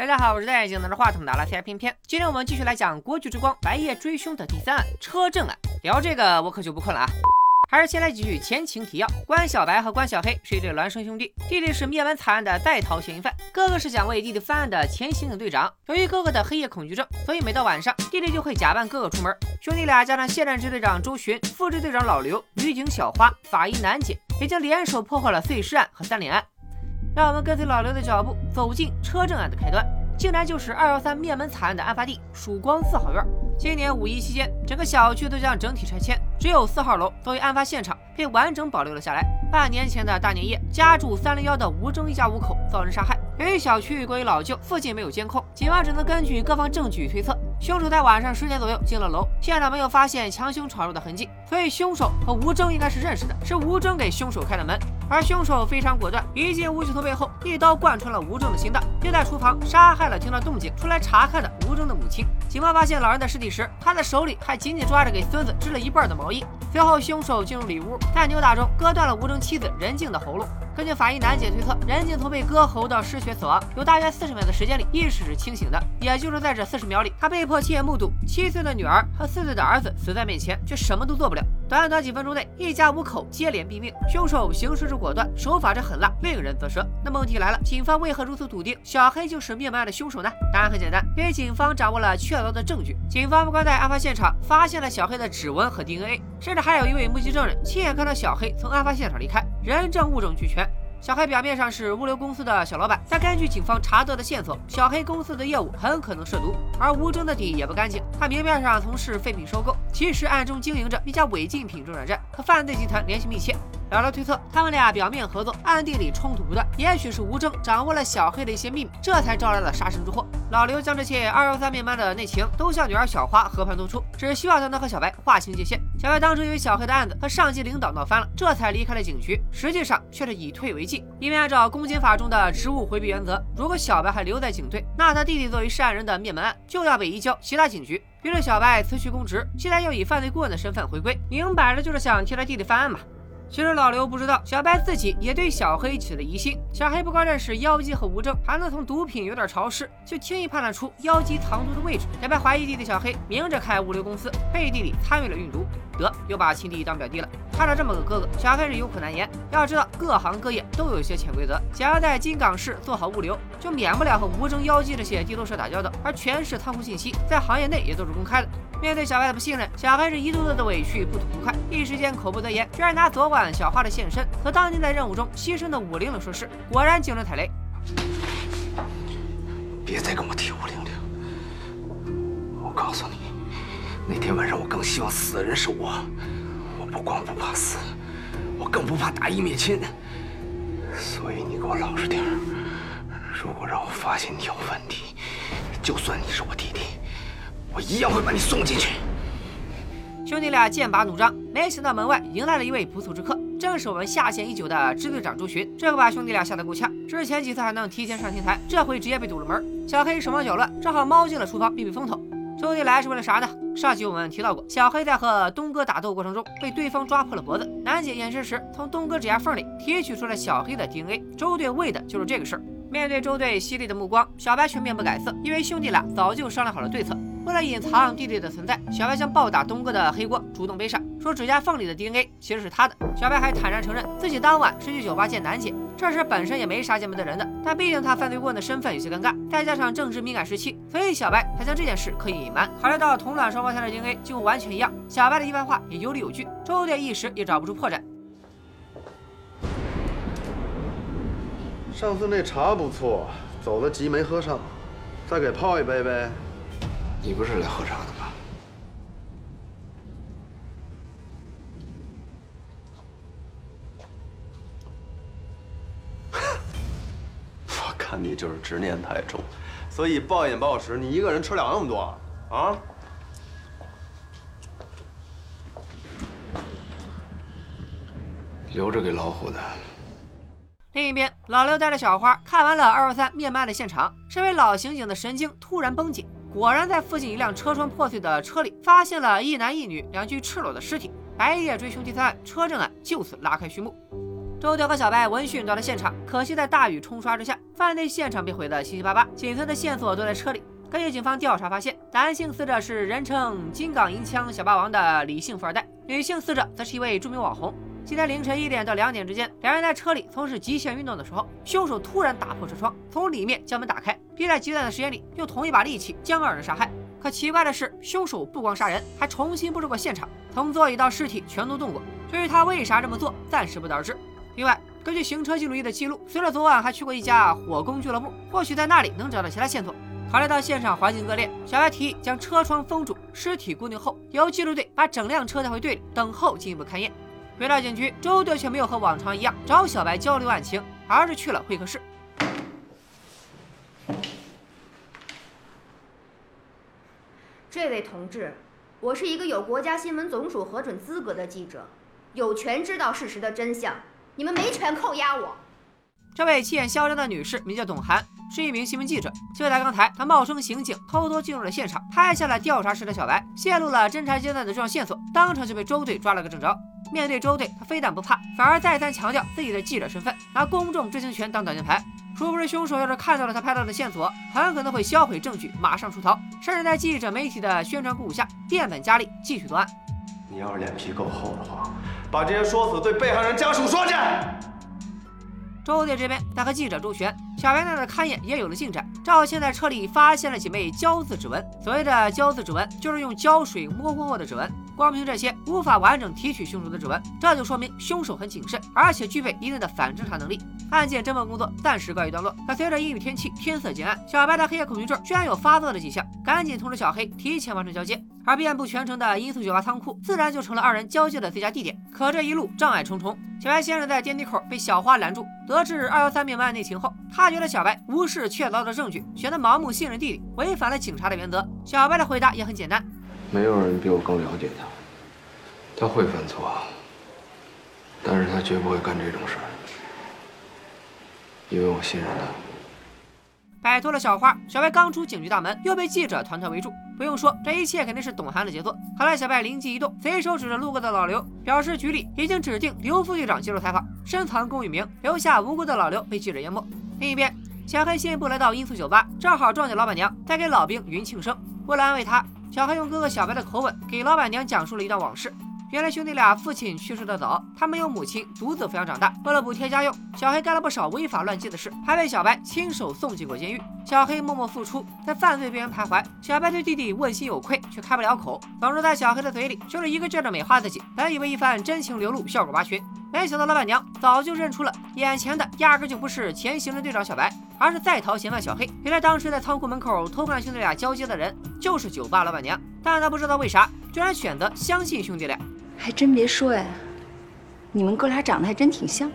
大家好，我是戴眼镜拿着话筒的拉塞偏偏。今天我们继续来讲《国剧之光》白夜追凶的第三案——车震案。聊这个我可就不困了啊！还是先来几句前情提要：关小白和关小黑是一对孪生兄弟，弟弟是灭门惨案的在逃嫌疑犯，哥哥是想为弟弟翻案的前刑警队长。由于哥哥的黑夜恐惧症，所以每到晚上，弟弟就会假扮哥哥出门。兄弟俩加上现任支队长周巡、副支队长老刘、女警小花、法医楠姐，已经联手破获了碎尸案和三连案。让我们跟随老刘的脚步，走进车震案的开端，竟然就是二幺三灭门惨案的案发地曙光四号院。今年五一期间，整个小区都将整体拆迁，只有四号楼作为案发现场被完整保留了下来。半年前的大年夜，家住三零幺的吴征一家五口遭人杀害。由于小区过于老旧，附近没有监控，警方只能根据各方证据推测，凶手在晚上十点左右进了楼，现场没有发现强行闯入的痕迹，所以凶手和吴征应该是认识的，是吴征给凶手开的门。而凶手非常果断，一进吴巨头背后，一刀贯穿了吴征的心脏，并在厨房杀害了听到动静出来查看的吴征的母亲。警方发现老人的尸体时，他的手里还紧紧抓着给孙子织了一半的毛衣。随后，凶手进入里屋，在扭打中割断了吴征妻子任静的喉咙。根据法医楠姐推测，人竟从被割喉到失血死亡，有大约四十秒的时间里，意识是清醒的。也就是在这四十秒里，他被迫亲眼目睹七岁的女儿和四岁的儿子死在面前，却什么都做不了。短短几分钟内，一家五口接连毙命，凶手行事之果断，手法之狠辣，令人啧舌。那么问题来了，警方为何如此笃定小黑就是灭门案的凶手呢？答案很简单，因为警方掌握了确凿的证据。警方不光在案发现场发现了小黑的指纹和 DNA，甚至还有一位目击证人亲眼看到小黑从案发现场离开，人证物证俱全。小黑表面上是物流公司的小老板，但根据警方查到的线索，小黑公司的业务很可能涉毒。而吴征的底也不干净，他明面上从事废品收购，其实暗中经营着一家违禁品中转站，和犯罪集团联系密切。老刘推测，他们俩表面合作，暗地里冲突不断。也许是吴征掌握了小黑的一些秘密，这才招来了杀身之祸。老刘将这些二幺三灭门的内情都向女儿小花和盘托出，只希望她能和小白划清界限。小白当初因为小黑的案子和上级领导闹翻了，这才离开了警局，实际上却是以退为进，因为按照公检法中的职务回避原则，如果小白还留在警队，那他弟弟作为涉案人的灭门案就要被移交其他警局。于是小白辞去公职，现在又以犯罪顾问的身份回归，明摆着就是想替他弟弟翻案嘛。其实老刘不知道，小白自己也对小黑起了疑心。小黑不光认识妖姬和吴征，还能从毒品有点潮湿，就轻易判断出妖姬藏毒的位置。小白怀疑弟弟小黑明着开物流公司，背地里参与了运毒，得又把亲弟当表弟了。看着这么个哥哥，小黑是有苦难言。要知道，各行各业都有一些潜规则，想要在金港市做好物流，就免不了和吴征、妖姬这些地头蛇打交道。而全市仓库信息在行业内也都是公开的。面对小白的不信任，小黑是一肚子的委屈，不吐不快，一时间口不择言，居然拿昨晚小花的现身和当年在任务中牺牲的五零零说事，果然惊人踩雷。别再跟我提五零零，我告诉你，那天晚上我更希望死的人是我。我不光不怕死，我更不怕大义灭亲。所以你给我老实点儿如果让我发现你有问题，就算你是我弟弟。我一样会把你送进去。兄弟俩剑拔弩张，没想到门外迎来了一位不速之客，正是我们下线已久的支队长朱巡。这可把兄弟俩吓得够呛。之前几次还能提前上天台，这回直接被堵了门。小黑手忙脚乱，只好猫进了厨房避避风头。兄弟来是为了啥呢？上集我们提到过，小黑在和东哥打斗过程中被对方抓破了脖子，楠姐验尸时从东哥指甲缝里提取出了小黑的 DNA。周队为的就是这个事儿。面对周队犀利的目光，小白却面不改色，因为兄弟俩早就商量好了对策。为了隐藏弟弟的存在，小白将暴打东哥的黑锅主动背上，说指甲缝里的 DNA 其实是他的。小白还坦然承认自己当晚是去酒吧见楠姐，这事本身也没啥见不得人的，但毕竟他犯罪顾问的身份有些尴尬，再加上政治敏感时期，所以小白才将这件事刻意隐瞒。考虑到同卵双胞胎的 DNA 几乎完全一样，小白的一番话也有理有据，周队一时也找不出破绽。上次那茶不错，走得急没喝上，再给泡一杯呗。你不是来喝茶的吧？我看你就是执念太重，所以暴饮暴食，你一个人吃了那么多啊？留着给老虎的。另一边，老刘带着小花看完了二二三灭门案的现场，身为老刑警的神经突然绷紧。果然，在附近一辆车窗破碎的车里，发现了一男一女两具赤裸的尸体。白夜追凶第三案车震案就此拉开序幕。周调和小白闻讯到了现场，可惜在大雨冲刷之下，犯罪现场被毁得七七八八，仅存的线索都在车里。根据警方调查发现，男性死者是人称“金港银枪小霸王”的李姓富二代，女性死者则是一位著名网红。今天凌晨一点到两点之间，两人在车里从事极限运动的时候，凶手突然打破车窗，从里面将门打开，并在极短的时间里用同一把利器将二人杀害。可奇怪的是，凶手不光杀人，还重新布置过现场，从座椅到尸体全都动过。至于他为啥这么做，暂时不得而知。另外，根据行车记录仪的记录，死者昨晚还去过一家火攻俱乐部，或许在那里能找到其他线索。考虑到现场环境恶劣，小白提议将车窗封住，尸体固定后，由记录队把整辆车带回队里等候进一步勘验。回到警局，周队却没有和往常一样找小白交流案情，而是去了会客室。这位同志，我是一个有国家新闻总署核准资格的记者，有权知道事实的真相。你们没权扣押我。这位气焰嚣张的女士名叫董涵，是一名新闻记者。就在刚才，她冒充刑警，偷偷进入了现场，拍下了调查室的小白，泄露了侦查阶段的重要线索，当场就被周队抓了个正着。面对周队，他非但不怕，反而再三强调自己的记者身份，拿公众知情权当挡箭牌。殊不知，凶手要是看到了他拍到的线索，很可能会销毁证据，马上出逃，甚至在记者媒体的宣传鼓舞下，变本加厉继续作案。你要是脸皮够厚的话，把这些说辞对被害人家属说去。周队这边在和记者周旋，小白那的勘验也有了进展。赵倩在车里发现了几枚胶字指纹，所谓的胶字指纹就是用胶水模糊后的指纹。光凭这些无法完整提取凶手的指纹，这就说明凶手很谨慎，而且具备一定的反侦查能力。案件侦破工作暂时告一段落。可随着阴雨天气，天色渐暗，小白的黑夜恐惧症居然有发作的迹象，赶紧通知小黑提前完成交接。而遍布全城的音速酒吧仓库，自然就成了二人交接的最佳地点。可这一路障碍重重，小白先生在电梯口被小花拦住，得知二幺三命案内情后，他觉得小白无视确凿的证据，选择盲目信任弟弟，违反了警察的原则。小白的回答也很简单。没有人比我更了解他，他会犯错，但是他绝不会干这种事儿，因为我信任他。摆脱了小花，小白刚出警局大门，又被记者团团围住。不用说，这一切肯定是董涵的杰作。看来小白灵机一动，随手指着路过的老刘，表示局里已经指定刘副局长接受采访，深藏功与名，留下无辜的老刘被记者淹没。另一边，小黑先一步来到音速酒吧，正好撞见老板娘在给老兵云庆生。为了安慰他。小黑用哥哥小白的口吻给老板娘讲述了一段往事。原来兄弟俩父亲去世的早，他没有母亲，独自抚养长大。为了补贴家用，小黑干了不少违法乱纪的事，还被小白亲手送进过监狱。小黑默默付出，在犯罪边缘徘徊。小白对弟弟问心有愧，却开不了口，总之在小黑的嘴里就是一个劲儿的美化自己。本以为一番真情流露，效果拔群，没想到老板娘早就认出了眼前的压根就不是前刑侦队长小白，而是在逃嫌犯小黑。原来当时在仓库门口偷看兄弟俩交接的人，就是酒吧老板娘。但他不知道为啥，居然选择相信兄弟俩。还真别说呀，你们哥俩长得还真挺像。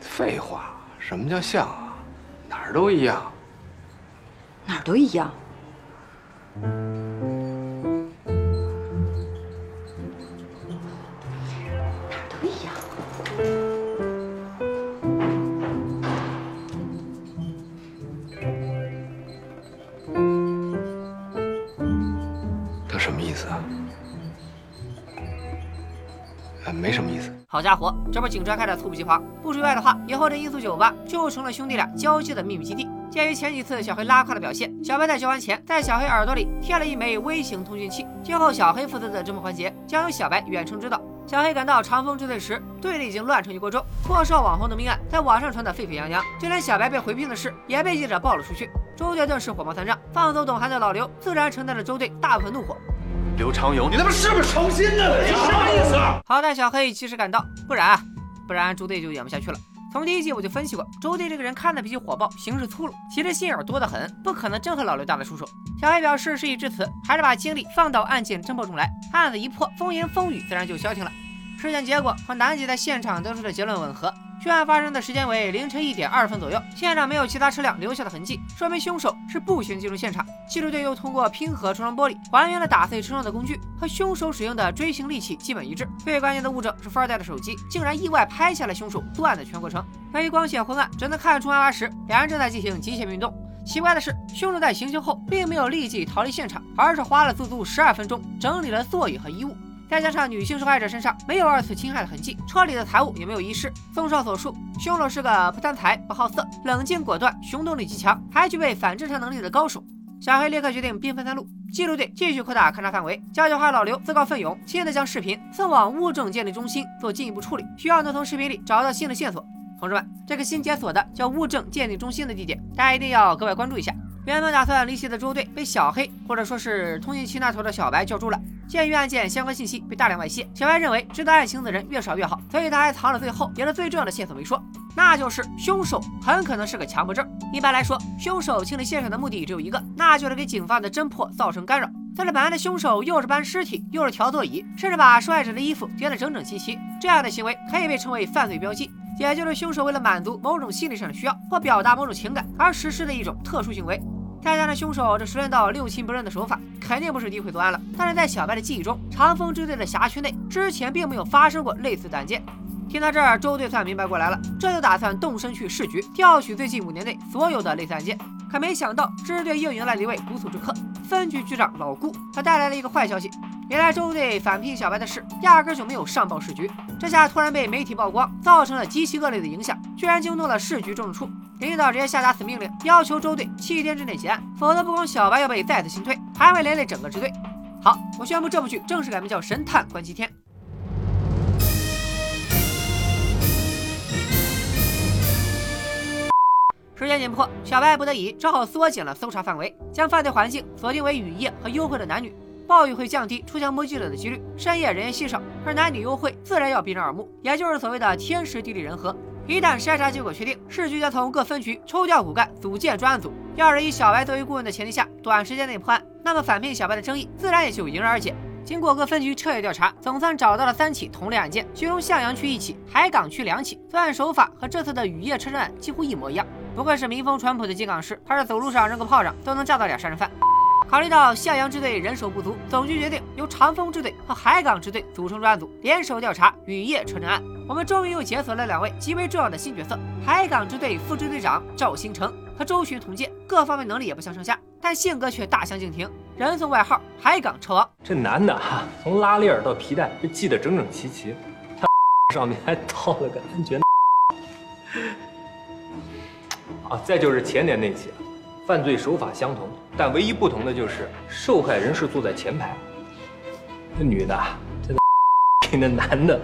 废话，什么叫像啊？哪儿都一样。哪儿都一样。好家伙，这波警车开的猝不及防。不出意外的话，以后这音速酒吧就成了兄弟俩交接的秘密基地。鉴于前几次小黑拉胯的表现，小白在交完前在小黑耳朵里贴了一枚微型通讯器。今后小黑负责的侦破环节将由小白远程指导。小黑赶到长风支队时，队里已经乱成一锅粥。阔少网红的命案在网上传得沸沸扬扬，就连小白被回聘的事也被记者爆了出去。周队顿时火冒三丈，放走董涵的老刘自然承担了周队大部分怒火。刘长勇，你他妈是不是成心的？你啥意思？好在小黑及时赶到，不然不然朱队就演不下去了。从第一季我就分析过，周队这个人看着脾气火爆，行事粗鲁，其实心眼多得很，不可能真和老刘打出手。小黑表示事已至此，还是把精力放到案件侦破中来。案子一破，风言风语自然就消停了。尸检结果和南姐在现场得出的结论吻合。血案发生的时间为凌晨一点二分左右，现场没有其他车辆留下的痕迹，说明凶手是步行进入现场。技术队又通过拼合车窗玻璃，还原了打碎车窗的工具，和凶手使用的锥形利器基本一致。最关键的物证是富二代的手机，竟然意外拍下了凶手作案的全过程。由于光线昏暗，只能看出案发时两人正在进行极限运动。奇怪的是，凶手在行凶后并没有立即逃离现场，而是花了足足十二分钟整理了座椅和衣物。再加上女性受害者身上没有二次侵害的痕迹，车里的财物也没有遗失。综上所述，凶手是个不贪财、不好色、冷静果断、行动力极强，还具备反侦查能力的高手。小黑立刻决定兵分三路，记录队继续扩大勘查范围，交际花老刘自告奋勇，亲自将视频送往物证鉴定中心做进一步处理，需要能从视频里找到新的线索。同志们，这个新解锁的叫物证鉴定中心的地点，大家一定要格外关注一下。原本打算离奇的周队被小黑或者说是通信器那头的小白叫住了。鉴于案件相关信息被大量外泄，小白认为知道案情的人越少越好，所以他还藏了最后也是最重要的线索没说，那就是凶手很可能是个强迫症。一般来说，凶手清理现场的目的只有一个，那就是给警方的侦破造成干扰。但是本案的凶手又是搬尸体，又是调座椅，甚至把受害者的衣服叠得整整齐齐，这样的行为可以被称为犯罪标记，也就是凶手为了满足某种心理上的需要或表达某种情感而实施的一种特殊行为。再加上凶手这熟练到六亲不认的手法，肯定不是第一回作案了。但是在小白的记忆中，长风支队的辖区内之前并没有发生过类似的案件。听到这儿，周队算明白过来了，这就打算动身去市局调取最近五年内所有的类似案件。可没想到，支队又迎来了一位不速之客——分局局长老顾。他带来了一个坏消息：原来周队反聘小白的事，压根就没有上报市局。这下突然被媒体曝光，造成了极其恶劣的影响，居然惊动了市局政治处。领导直接下达死命令，要求周队七天之内结案，否则不光小白要被再次清退，还会连累整个支队。好，我宣布这部剧正式改名叫《神探关七天》。时间紧迫，小白不得已只好缩减了搜查范围，将犯罪环境锁定为雨夜和幽会的男女。暴雨会降低出现目击者的几率，深夜人烟稀少，而男女幽会自然要避人耳目，也就是所谓的天时地利人和。一旦筛查结果确定，市局将从各分局抽调骨干，组建专案组。要是以小白作为顾问的前提下，短时间内破案，那么反聘小白的争议自然也就迎刃而解。经过各分局彻夜调查，总算找到了三起同类案件，其中向阳区一起，海港区两起，作案手法和这次的雨夜车站案几乎一模一样。不愧是民风淳朴的金港市，他是走路上扔个炮仗都能炸到俩杀人犯。考虑到向阳支队人手不足，总局决定由长风支队和海港支队组成专案组，联手调查雨夜车震案。我们终于又解锁了两位极为重要的新角色：海港支队副支队长赵星成和周巡同届，各方面能力也不相上下，但性格却大相径庭，人送外号“海港车王”。这男的哈，从拉链到皮带被系得整整齐齐，他 上面还套了个安全。啊，再就是前年那起，犯罪手法相同，但唯一不同的就是受害人是坐在前排，那女的真的比那男的。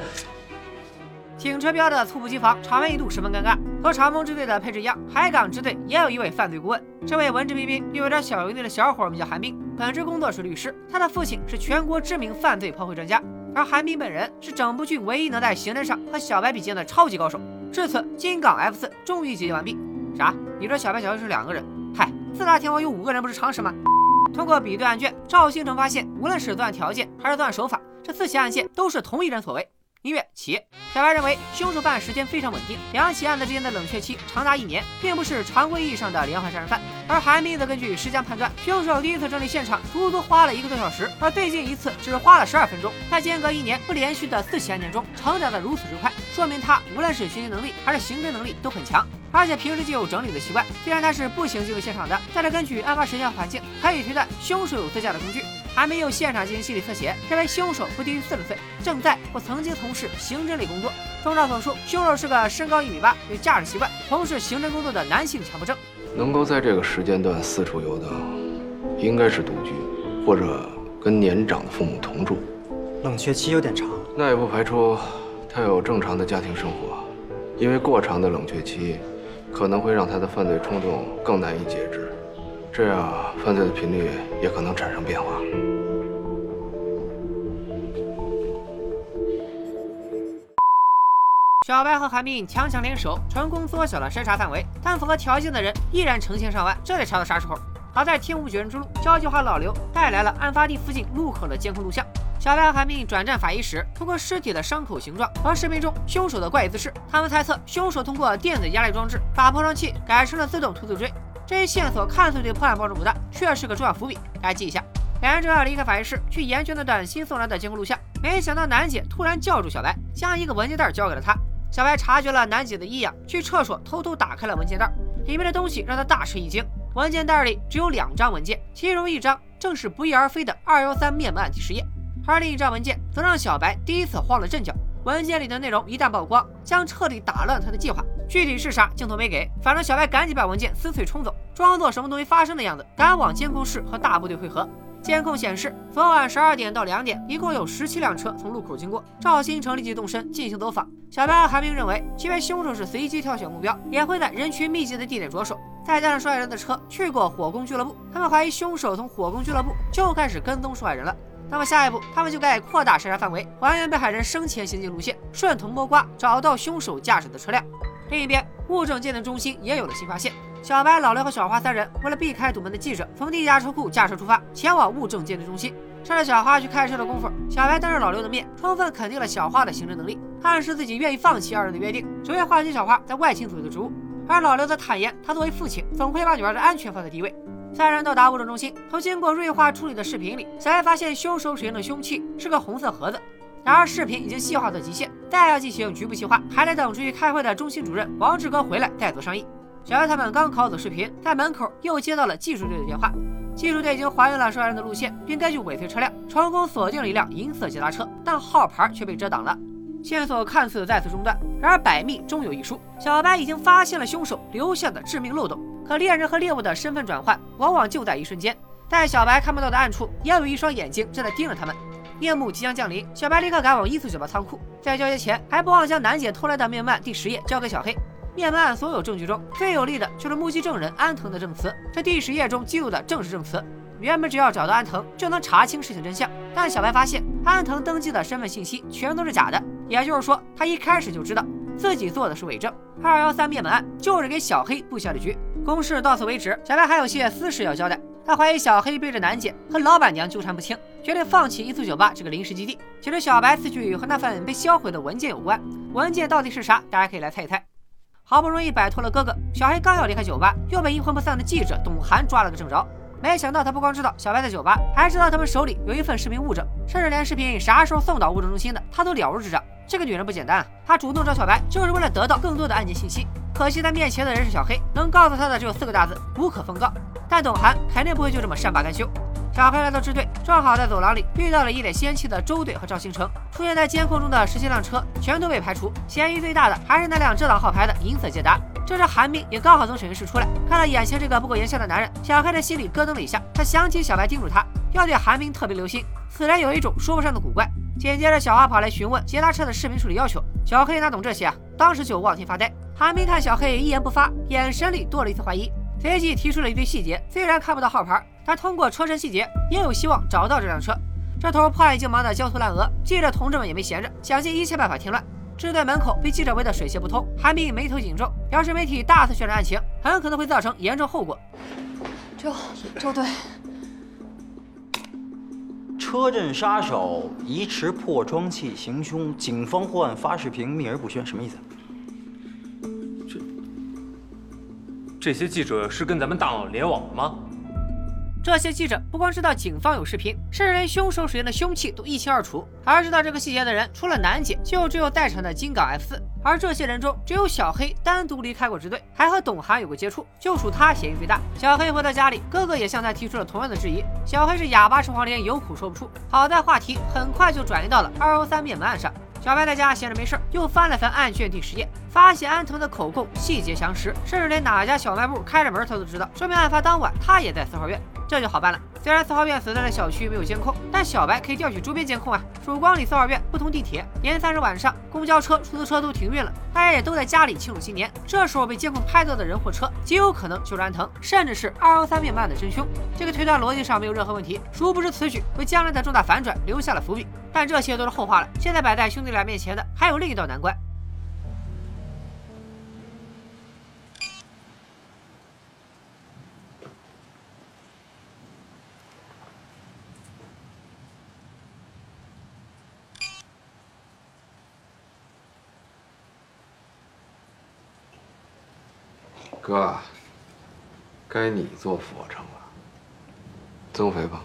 警车标的猝不及防，场面一度十分尴尬。和长风支队的配置一样，海港支队也有一位犯罪顾问。这位文质彬彬又有点小油腻的小伙名叫韩冰，本职工作是律师。他的父亲是全国知名犯罪破获专家，而韩冰本人是整部剧唯一能在刑侦上和小白比肩的超级高手。至此，金港 F 四终于集结完毕。啥？你说小白小黑是两个人？嗨，四大天王有五个人不是常识吗？通过比对案卷，赵星辰发现，无论是作案条件还是作案手法，这四起案件都是同一人所为。音乐起，小白认为凶手犯案时间非常稳定，两起案子之间的冷却期长达一年，并不是常规意义上的连环杀人犯。而韩冰则根据时间判断，凶手第一次整理现场足足花了一个多小时，而最近一次只花了十二分钟。在间隔一年不连续的四起案件中，成长的如此之快，说明他无论是学习能力还是刑侦能力都很强，而且平时就有整理的习惯。虽然他是步行进入现场的，但是根据案发时间环境，可以推断凶手有自驾的工具。还没有现场进行心理测写，认为凶手不低于四十岁，正在或曾经从事刑侦类工作。综上所述，凶手是个身高一米八、有驾驶习惯、从事刑侦工作的男性强迫症。能够在这个时间段四处游荡，应该是独居，或者跟年长的父母同住。冷却期有点长，那也不排除他有正常的家庭生活，因为过长的冷却期可能会让他的犯罪冲动更难以节制。这样，犯罪的频率也可能产生变化。小白和韩冰强强联手，成功缩小了筛查范围，但符合条件的人依然成千上万，这得查到啥时候？好在天无绝人之路，交际花老刘带来了案发地附近路口的监控录像。小白和韩冰转战法医室，通过尸体的伤口形状和视频中凶手的怪异姿势，他们猜测凶手通过电子压力装置把破窗器改成了自动兔子锥。这一线索看似对破案帮助不大，却是个重要伏笔，大家记一下。两人正要离开法医室去研究那段新送来的监控录像，没想到楠姐突然叫住小白，将一个文件袋交给了他。小白察觉了楠姐的异样，去厕所偷偷打开了文件袋，里面的东西让他大吃一惊。文件袋里只有两张文件，其中一张正是不翼而飞的二幺三灭门案第十页，而另一张文件则让小白第一次慌了阵脚。文件里的内容一旦曝光，将彻底打乱他的计划。具体是啥，镜头没给。反正小白赶紧把文件撕碎冲走，装作什么东西发生的样子，赶往监控室和大部队会合。监控显示，昨晚十二点到两点，一共有十七辆车从路口经过。赵新成立即动身进行走访。小白和韩冰认为，即便凶手是随机挑选目标，也会在人群密集的地点着手。再加上受害人的车去过火攻俱乐部，他们怀疑凶手从火攻俱乐部就开始跟踪受害人了。那么下一步，他们就该扩大筛查范围，还原被害人生前行进路线，顺藤摸瓜找到凶手驾驶的车辆。另一边，物证鉴定中心也有了新发现。小白、老刘和小花三人为了避开堵门的记者，从地下车库驾车出发，前往物证鉴定中心。趁着小花去开车的功夫，小白当着老刘的面，充分肯定了小花的刑侦能力，暗示自己愿意放弃二人的约定，只为换取小花在外勤组的职务。而老刘则坦言，他作为父亲，总会把女儿的安全放在第一位。三人到达物证中心，从经过锐化处理的视频里，小白发现凶手使用的凶器是个红色盒子。然而视频已经细化到极限，再要进行局部细化，还得等出去开会的中心主任王志刚回来再做商议。小白他们刚拷走视频，在门口又接到了技术队的电话。技术队已经还原了受害人的路线，并根据尾随车辆成功锁定了一辆银色捷达车，但号牌却被遮挡了。线索看似再次中断，然而百密终有一疏，小白已经发现了凶手留下的致命漏洞。可猎人和猎物的身份转换往往就在一瞬间，在小白看不到的暗处，也有一双眼睛正在盯着他们。夜幕即将降临，小白立刻赶往一四九八仓库，在交接前还不忘将楠姐偷来的面案第十页交给小黑。面案所有证据中最有力的就是目击证人安藤的证词，这第十页中记录的正是证词。原本只要找到安藤就能查清事情真相，但小白发现安藤登记的身份信息全都是假的。也就是说，他一开始就知道自己做的是伪证。二幺三灭门案就是给小黑布下的局。公事到此为止，小白还有些私事要交代。他怀疑小黑背着楠姐和老板娘纠缠不清，决定放弃一四九八这个临时基地。其实小白此举和那份被销毁的文件有关。文件到底是啥？大家可以来猜一猜。好不容易摆脱了哥哥，小黑刚要离开酒吧，又被阴魂不散的记者董涵抓了个正着。没想到他不光知道小白在酒吧，还知道他们手里有一份视频物证，甚至连视频啥时候送到物证中心的，他都了如指掌。这个女人不简单啊，她主动找小白就是为了得到更多的案件信息。可惜他面前的人是小黑，能告诉他的只有四个大字：无可奉告。但董涵肯定不会就这么善罢甘休。小黑来到支队，正好在走廊里遇到了一脸仙气的周队和赵星成。出现在监控中的十七辆车全都被排除，嫌疑最大的还是那辆遮挡号牌的银色捷达。这时韩冰也刚好从审讯室出来，看到眼前这个不苟言笑的男人，小黑的心里咯噔了一下。他想起小白叮嘱他要对韩冰特别留心，此人有一种说不上的古怪。紧接着小花跑来询问捷达车的视频处理要求，小黑哪懂这些啊，当时就望天发呆。韩冰看小黑一言不发，眼神里多了一丝怀疑，随即提出了一堆细节。虽然看不到号牌，但通过车身细节也有希望找到这辆车。这头破案已经忙得焦头烂额，记者同志们也没闲着，想尽一切办法添乱。支队门口被记者围得水泄不通，韩冰眉头紧皱，表示媒体大肆渲染案情，很可能会造成严重后果。周周队，车震杀手疑持破窗器行凶，警方获案发视频，秘而不宣，什么意思？这些记者是跟咱们大佬联网了吗？这些记者不光知道警方有视频，甚至连凶手使用的凶器都一清二楚。而知道这个细节的人，除了楠姐，就只有在场的金港 F 四。而这些人中，只有小黑单独离开过支队，还和董涵有过接触，就属他嫌疑最大。小黑回到家里，哥哥也向他提出了同样的质疑。小黑是哑巴吃黄连，有苦说不出。好在话题很快就转移到了二幺三灭门案上。小白在家闲着没事又翻了翻案卷第十页，发现安藤的口供细节详实，甚至连哪家小卖部开着门他都知道，说明案发当晚他也在四号院。这就好办了。虽然四号院所在的小区没有监控，但小白可以调取周边监控啊。曙光里四号院不通地铁，年三十晚上，公交车、出租车都停运了，大家也都在家里庆祝新年。这时候被监控拍到的人或车，极有可能就是安藤，甚至是二幺三灭门的真凶。这个推断逻辑上没有任何问题。殊不知此举为将来的重大反转留下了伏笔。但这些都是后话了。现在摆在兄弟俩面前的还有另一道难关。哥，该你做俯卧撑了，增肥吧。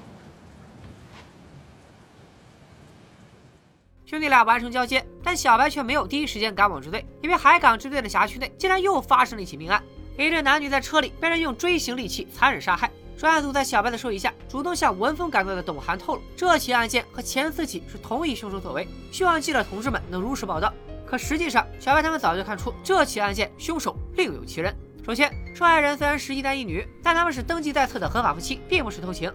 兄弟俩完成交接，但小白却没有第一时间赶往支队，因为海港支队的辖区内竟然又发生了一起命案。一对男女在车里被人用锥形利器残忍杀害，专案组在小白的授意下，主动向闻风赶到的董涵透露，这起案件和前四起是同一凶手所为，希望记者同志们能如实报道。可实际上，小白他们早就看出这起案件凶手另有其人。首先，受害人虽然是一男一女，但他们是登记在册的合法夫妻，并不是偷情。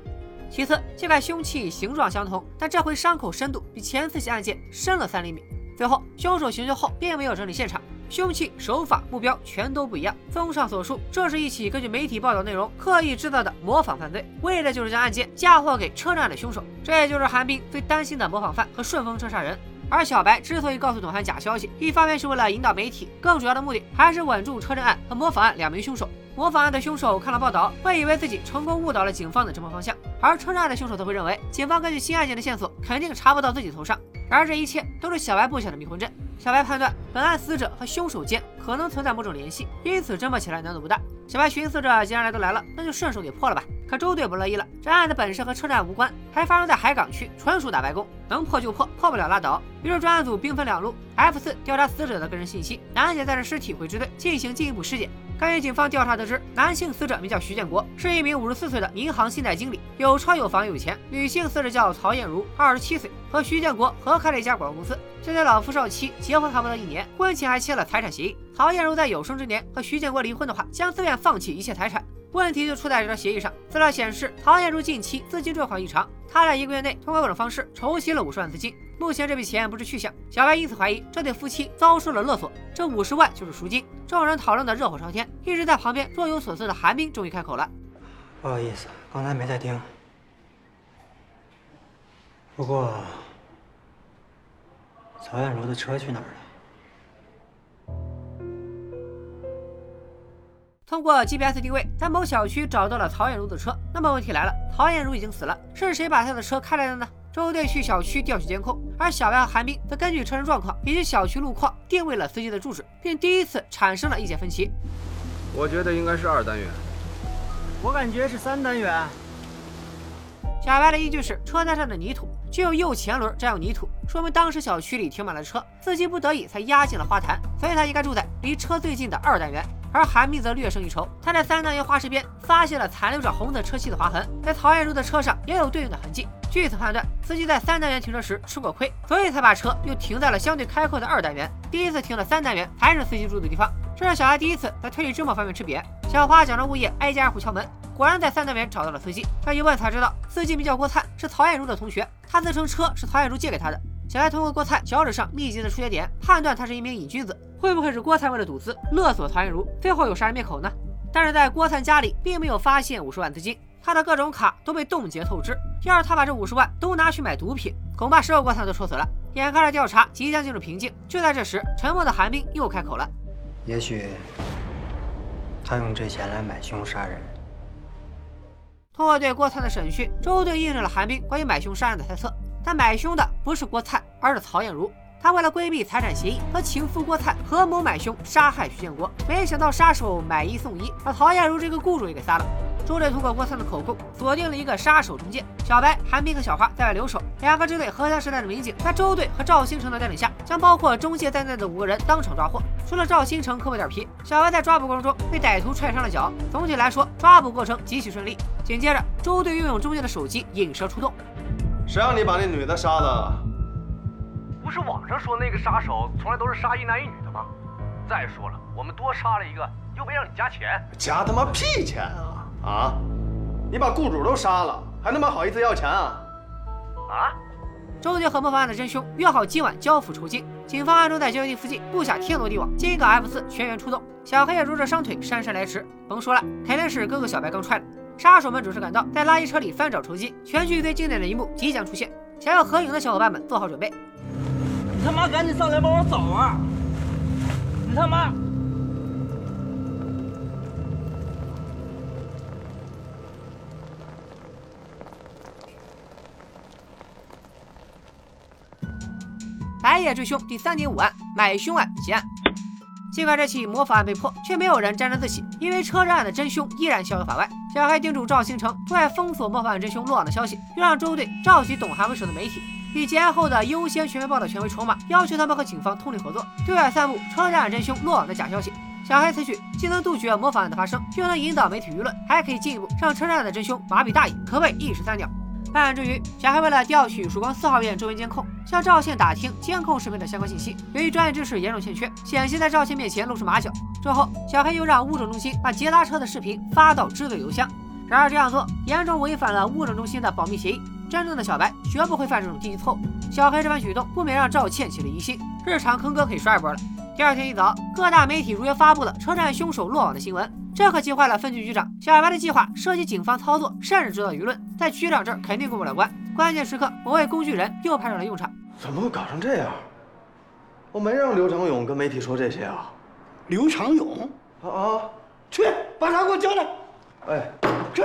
其次，尽管凶器形状相同，但这回伤口深度比前四起案件深了三厘米。最后，凶手行凶后并没有整理现场。凶器、手法、目标全都不一样。综上所述，这是一起根据媒体报道内容刻意制造的模仿犯罪，为的就是将案件嫁祸给车站的凶手。这也就是韩冰最担心的模仿犯和顺风车杀人。而小白之所以告诉董涵假消息，一方面是为了引导媒体，更主要的目的还是稳住车震案和模仿案两名凶手。模仿案的凶手看了报道，会以为自己成功误导了警方的侦破方向；而车震案的凶手则会认为，警方根据新案件的线索，肯定查不到自己头上。然而这一切都是小白布下的迷魂阵。小白判断本案死者和凶手间可能存在某种联系，因此侦破起来难度不大。小白寻思着，既然来都来了，那就顺手给破了吧。可周队不乐意了，这案子本身和车站无关，还发生在海港区，纯属打白工，能破就破，破不了拉倒。于是专案组兵分两路：F 四调查死者的个人信息，南姐带着尸体回支队进行进一步尸检。根据警方调查得知，男性死者名叫徐建国，是一名五十四岁的银行信贷经理，有车有房有钱；女性死者叫曹艳茹，二十七岁，和徐建国合开了一家广告公司。这对老夫少妻结婚还不到一年，婚前还签了财产协议。曹艳茹在有生之年和徐建国离婚的话，将自愿放弃一切财产。问题就出在这条协议上。资料显示，曹艳茹近期资金状况异常，她在一个月内通过各种方式筹集了五十万资金，目前这笔钱不知去向。小白因此怀疑这对夫妻遭受了勒索，这五十万就是赎金。众人讨论的热火朝天，一直在旁边若有所思的韩冰终于开口了：“不好意思，刚才没在听。不过，曹艳茹的车去哪儿了？”通过 GPS 定位，在某小区找到了曹艳茹的车。那么问题来了，曹艳茹已经死了，是谁把她的车开来的呢？周队去小区调取监控，而小白和韩冰则根据车身状况以及小区路况定位了司机的住址，并第一次产生了意见分歧。我觉得应该是二单元，我感觉是三单元。小白的依据是车胎上的泥土只有右前轮沾有泥土，说明当时小区里停满了车，司机不得已才压进了花坛，所以他应该住在离车最近的二单元。而韩冰则略胜一筹，他在三单元花池边发现了残留着红色车漆的划痕，在曹艳茹的车上也有对应的痕迹。据此判断，司机在三单元停车时吃过亏，所以才把车又停在了相对开阔的二单元。第一次停的三单元才是司机住的地方。这是小孩第一次在推理侦破方面吃瘪。小花假装物业挨家挨户敲门，果然在三单元找到了司机。这一问才知道，司机名叫郭灿，是曹艳茹的同学。他自称车是曹艳茹借给他的。小白通过郭灿脚趾上密集的出血点，判断他是一名瘾君子。会不会是郭灿为了赌资勒索曹艳茹，最后有杀人灭口呢？但是在郭灿家里并没有发现五十万资金，他的各种卡都被冻结透支。要是他把这五十万都拿去买毒品，恐怕十个郭灿都戳死了。眼看着调查即将进入瓶颈，就在这时，沉默的韩冰又开口了：“也许他用这钱来买凶杀人。”通过对郭灿的审讯，周队印证了韩冰关于买凶杀人的猜测。但买凶的不是郭灿，而是曹艳茹。他为了规避财产协议，和情夫郭灿合谋买凶杀害徐建国。没想到杀手买一送一，把曹艳茹这个雇主也给杀了。周队通过郭灿的口供，锁定了一个杀手中介小白、韩冰和小花在外留守。两个支队河南时代的民警在周队和赵星成的带领下，将包括中介在内的五个人当场抓获。除了赵星成磕破点皮，小白在抓捕过程中被歹徒踹伤了脚。总体来说，抓捕过程极其顺利。紧接着，周队运用中介的手机引蛇出洞。谁让你把那女的杀的？不是网上说那个杀手从来都是杀一男一女的吗？再说了，我们多杀了一个，又没让你加钱，加他妈屁钱啊！啊！你把雇主都杀了，还他妈好意思要钱啊？啊！周杰和模仿案的真凶约好今晚交付酬金，警方暗中在交易地附近布下天罗地网，金港 F 四全员出动。小黑也拄着伤腿姗姗来迟，甭说了，肯定是哥哥小白刚踹的。杀手们准时赶到，在垃圾车里翻找酬金，全剧最经典的一幕即将出现。想要合影的小伙伴们做好准备。你他妈赶紧上来帮我找啊！你他妈！白夜追凶第三点五案买凶案结案。尽管这起模仿案被破，却没有人沾沾自喜，因为车站案的真凶依然逍遥法外。小黑叮嘱赵星成对外封锁模仿案真凶落网的消息，又让周队召集董涵为首的媒体，以结案后的优先全面报道权为筹码，要求他们和警方通力合作，对外散布车站真凶落网的假消息。小黑此举既能杜绝模仿案的发生，又能引导媒体舆论，还可以进一步让车站的真凶麻痹大意，可谓一石三鸟。办案之余，小黑为了调取曙光四号院周边监控，向赵县打听监控视频的相关信息。由于专业知识严重欠缺，险些在赵县面前露出马脚。之后，小黑又让物证中心把捷达车的视频发到支队邮箱。然而这样做严重违反了物证中心的保密协议。真正的小白绝不会犯这种低级错误。小黑这番举动不免让赵倩起了疑心，日常坑哥可以刷一波了。第二天一早，各大媒体如约发布了车站凶手落网的新闻，这可急坏了分局局长小白的计划，涉及警方操作，甚至制造舆论，在局长这儿肯定过不了关。关键时刻，某位工具人又派上了用场。怎么会搞成这样？我没让刘长勇跟媒体说这些啊。刘长勇啊啊！去把他给我叫来。哎，去。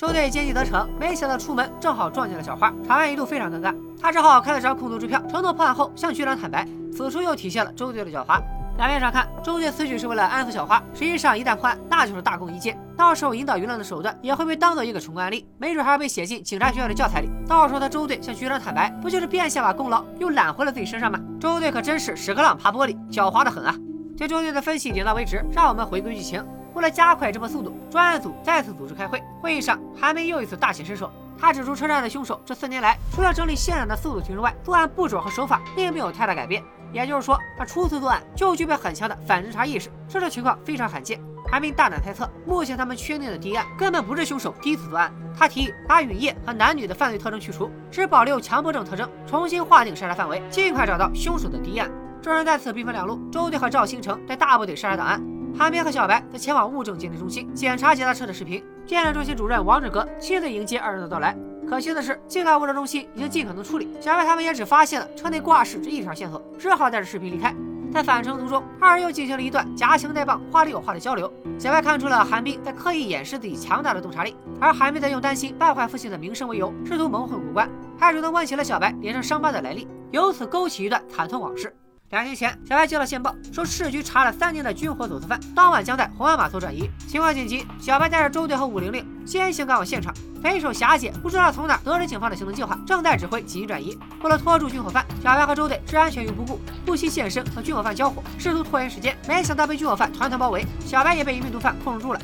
周队奸计得逞，没想到出门正好撞见了小花，场面一度非常尴尬。他只好开了张空头支票，承诺破案后向局长坦白。此处又体现了周队的狡猾。表面上看，周队此举是为了安抚小花，实际上一旦破案，那就是大功一件。到时候引导舆论的手段也会被当做一个成功案例，没准还要被写进警察学校的教材里。到时候他周队向局长坦白，不就是变相把功劳又揽回了自己身上吗？周队可真是屎壳郎爬玻璃，狡猾的很啊！对周队的分析点到为止，让我们回归剧情。为了加快这波速度，专案组再次组织开会。会议上，韩梅又一次大显身手。他指出，车站的凶手这四年来，除了整理现场的速度提升外，作案步骤和手法并没有太大改变。也就是说，他初次作案就具备很强的反侦查意识，这种情况非常罕见。韩冰大胆猜测，目前他们确定的第一案根本不是凶手第一次作案。他提议把雨夜和男女的犯罪特征去除，只保留强迫症特征，重新划定筛查范围，尽快找到凶手的第一案。众人在此兵分两路，周队和赵星成带大部队筛查档案。韩冰和小白则前往物证鉴定中心检查捷达车的视频。鉴定中心主任王志格亲自迎接二人的到来。可惜的是，尽管物证中心已经尽可能处理，小白他们也只发现了车内挂饰这一条线索，只好带着视频离开。在返程途中，二人又进行了一段夹枪带棒、话里有话的交流。小白看出了韩冰在刻意掩饰自己强大的洞察力，而韩冰在用担心败坏父亲的名声为由，试图蒙混过关，还主动问起了小白脸上伤疤的来历，由此勾起一段惨痛往事。两天前，小白接到线报，说市局查了三年的军火走私犯，当晚将在红安码头转移。情况紧急，小白带着周队和五零零先行赶往现场。匪首霞姐不知道从哪得知警方的行动计划，正在指挥紧急转移。为了拖住军火贩，小白和周队置安全于不顾，不惜现身和军火贩交火，试图拖延时间。没想到被军火贩团团包围，小白也被一名毒贩控制住了。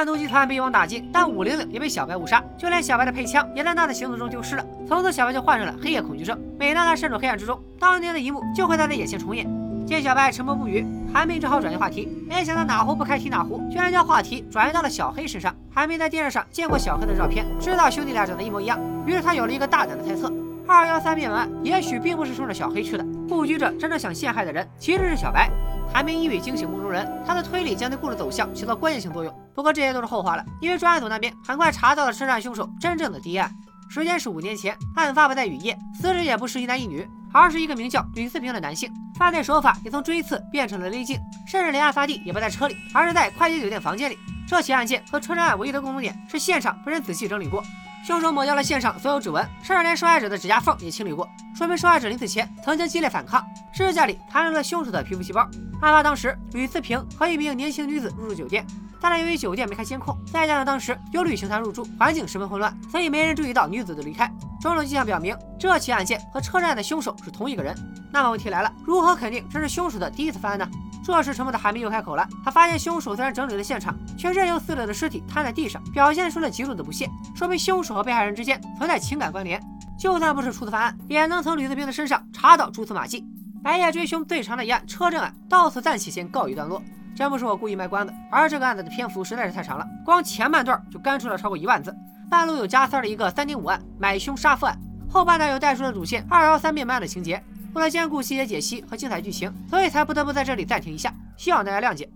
贩毒集团被一网打尽，但五零零也被小白误杀，就连小白的配枪也在那的行动中丢失了。从此，小白就患上了黑夜恐惧症。每当他身处黑暗之中，当年的一幕就会在他眼前重演。见小白沉默不语，韩冰只好转移话题。没想到哪壶不开提哪壶，居然将话题转移到了小黑身上。韩冰在电视上见过小黑的照片，知道兄弟俩长得一模一样，于是他有了一个大胆的猜测：二幺三灭门案也许并不是冲着小黑去的，布局者真正想陷害的人其实是小白。韩冰一语惊醒梦中人，他的推理将对故事走向起到关键性作用。不过这些都是后话了，因为专案组那边很快查到了车站凶手真正的第一案，时间是五年前，案发不在雨夜，死者也不是一男一女，而是一个名叫吕四平的男性。犯罪手法也从追刺变成了勒颈，甚至连案发地也不在车里，而是在快捷酒店房间里。这起案件和车站案唯一的共同点是现场被人仔细整理过，凶手抹掉了现场所有指纹，甚至连受害者的指甲缝也清理过，说明受害者临死前曾经激烈反抗。指甲里残留了凶手的皮肤细胞。案发当时，吕四平和一名年轻女子入住酒店，但是由于酒店没开监控，再加上当时有旅行团入住，环境十分混乱，所以没人注意到女子的离开。种种迹象表明，这起案件和车站的凶手是同一个人。那么问题来了，如何肯定这是凶手的第一次犯案呢？这时沉默的韩冰又开口了，他发现凶手虽然整理了现场，却任由死者的尸体瘫在地上，表现出了极度的不屑，说明凶手和被害人之间存在情感关联。就算不是初次犯案，也能从吕四平的身上查到蛛丝马迹。白夜追凶最长的一案车震案到此暂且先告一段落。真不是我故意卖关子，而这个案子的篇幅实在是太长了，光前半段就干出了超过一万字。半路有加塞了一个三点五案买凶杀父案，后半段又带出了主线二幺三灭门案的情节。为了兼顾细节解析和精彩剧情，所以才不得不在这里暂停一下，希望大家谅解。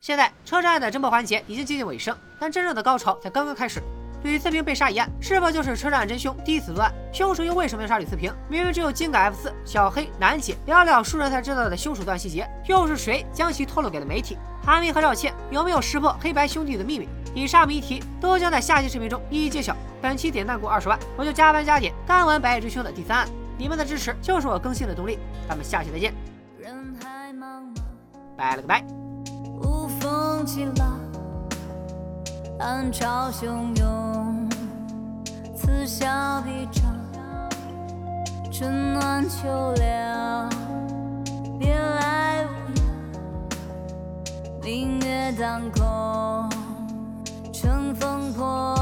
现在车站案的侦破环节已经接近尾声，但真正的高潮才刚刚开始。吕四平被杀一案，是否就是车站真凶第一次作案？凶手又为什么要杀吕四平？明明只有金港 F 四、小黑、楠姐寥寥数人才知道的凶手段细节，又是谁将其透露给了媒体？韩明和赵倩有没有识破黑白兄弟的秘密？以上谜题都将在下期视频中一一揭晓。本期点赞过二十万，我就加班加点干完《白夜追凶》的第三案。你们的支持就是我更新的动力。咱们下期再见，人海茫茫拜了个拜。无风起浪，暗潮汹涌，此消彼长，春暖秋凉，别来无恙，明月当空，乘风破。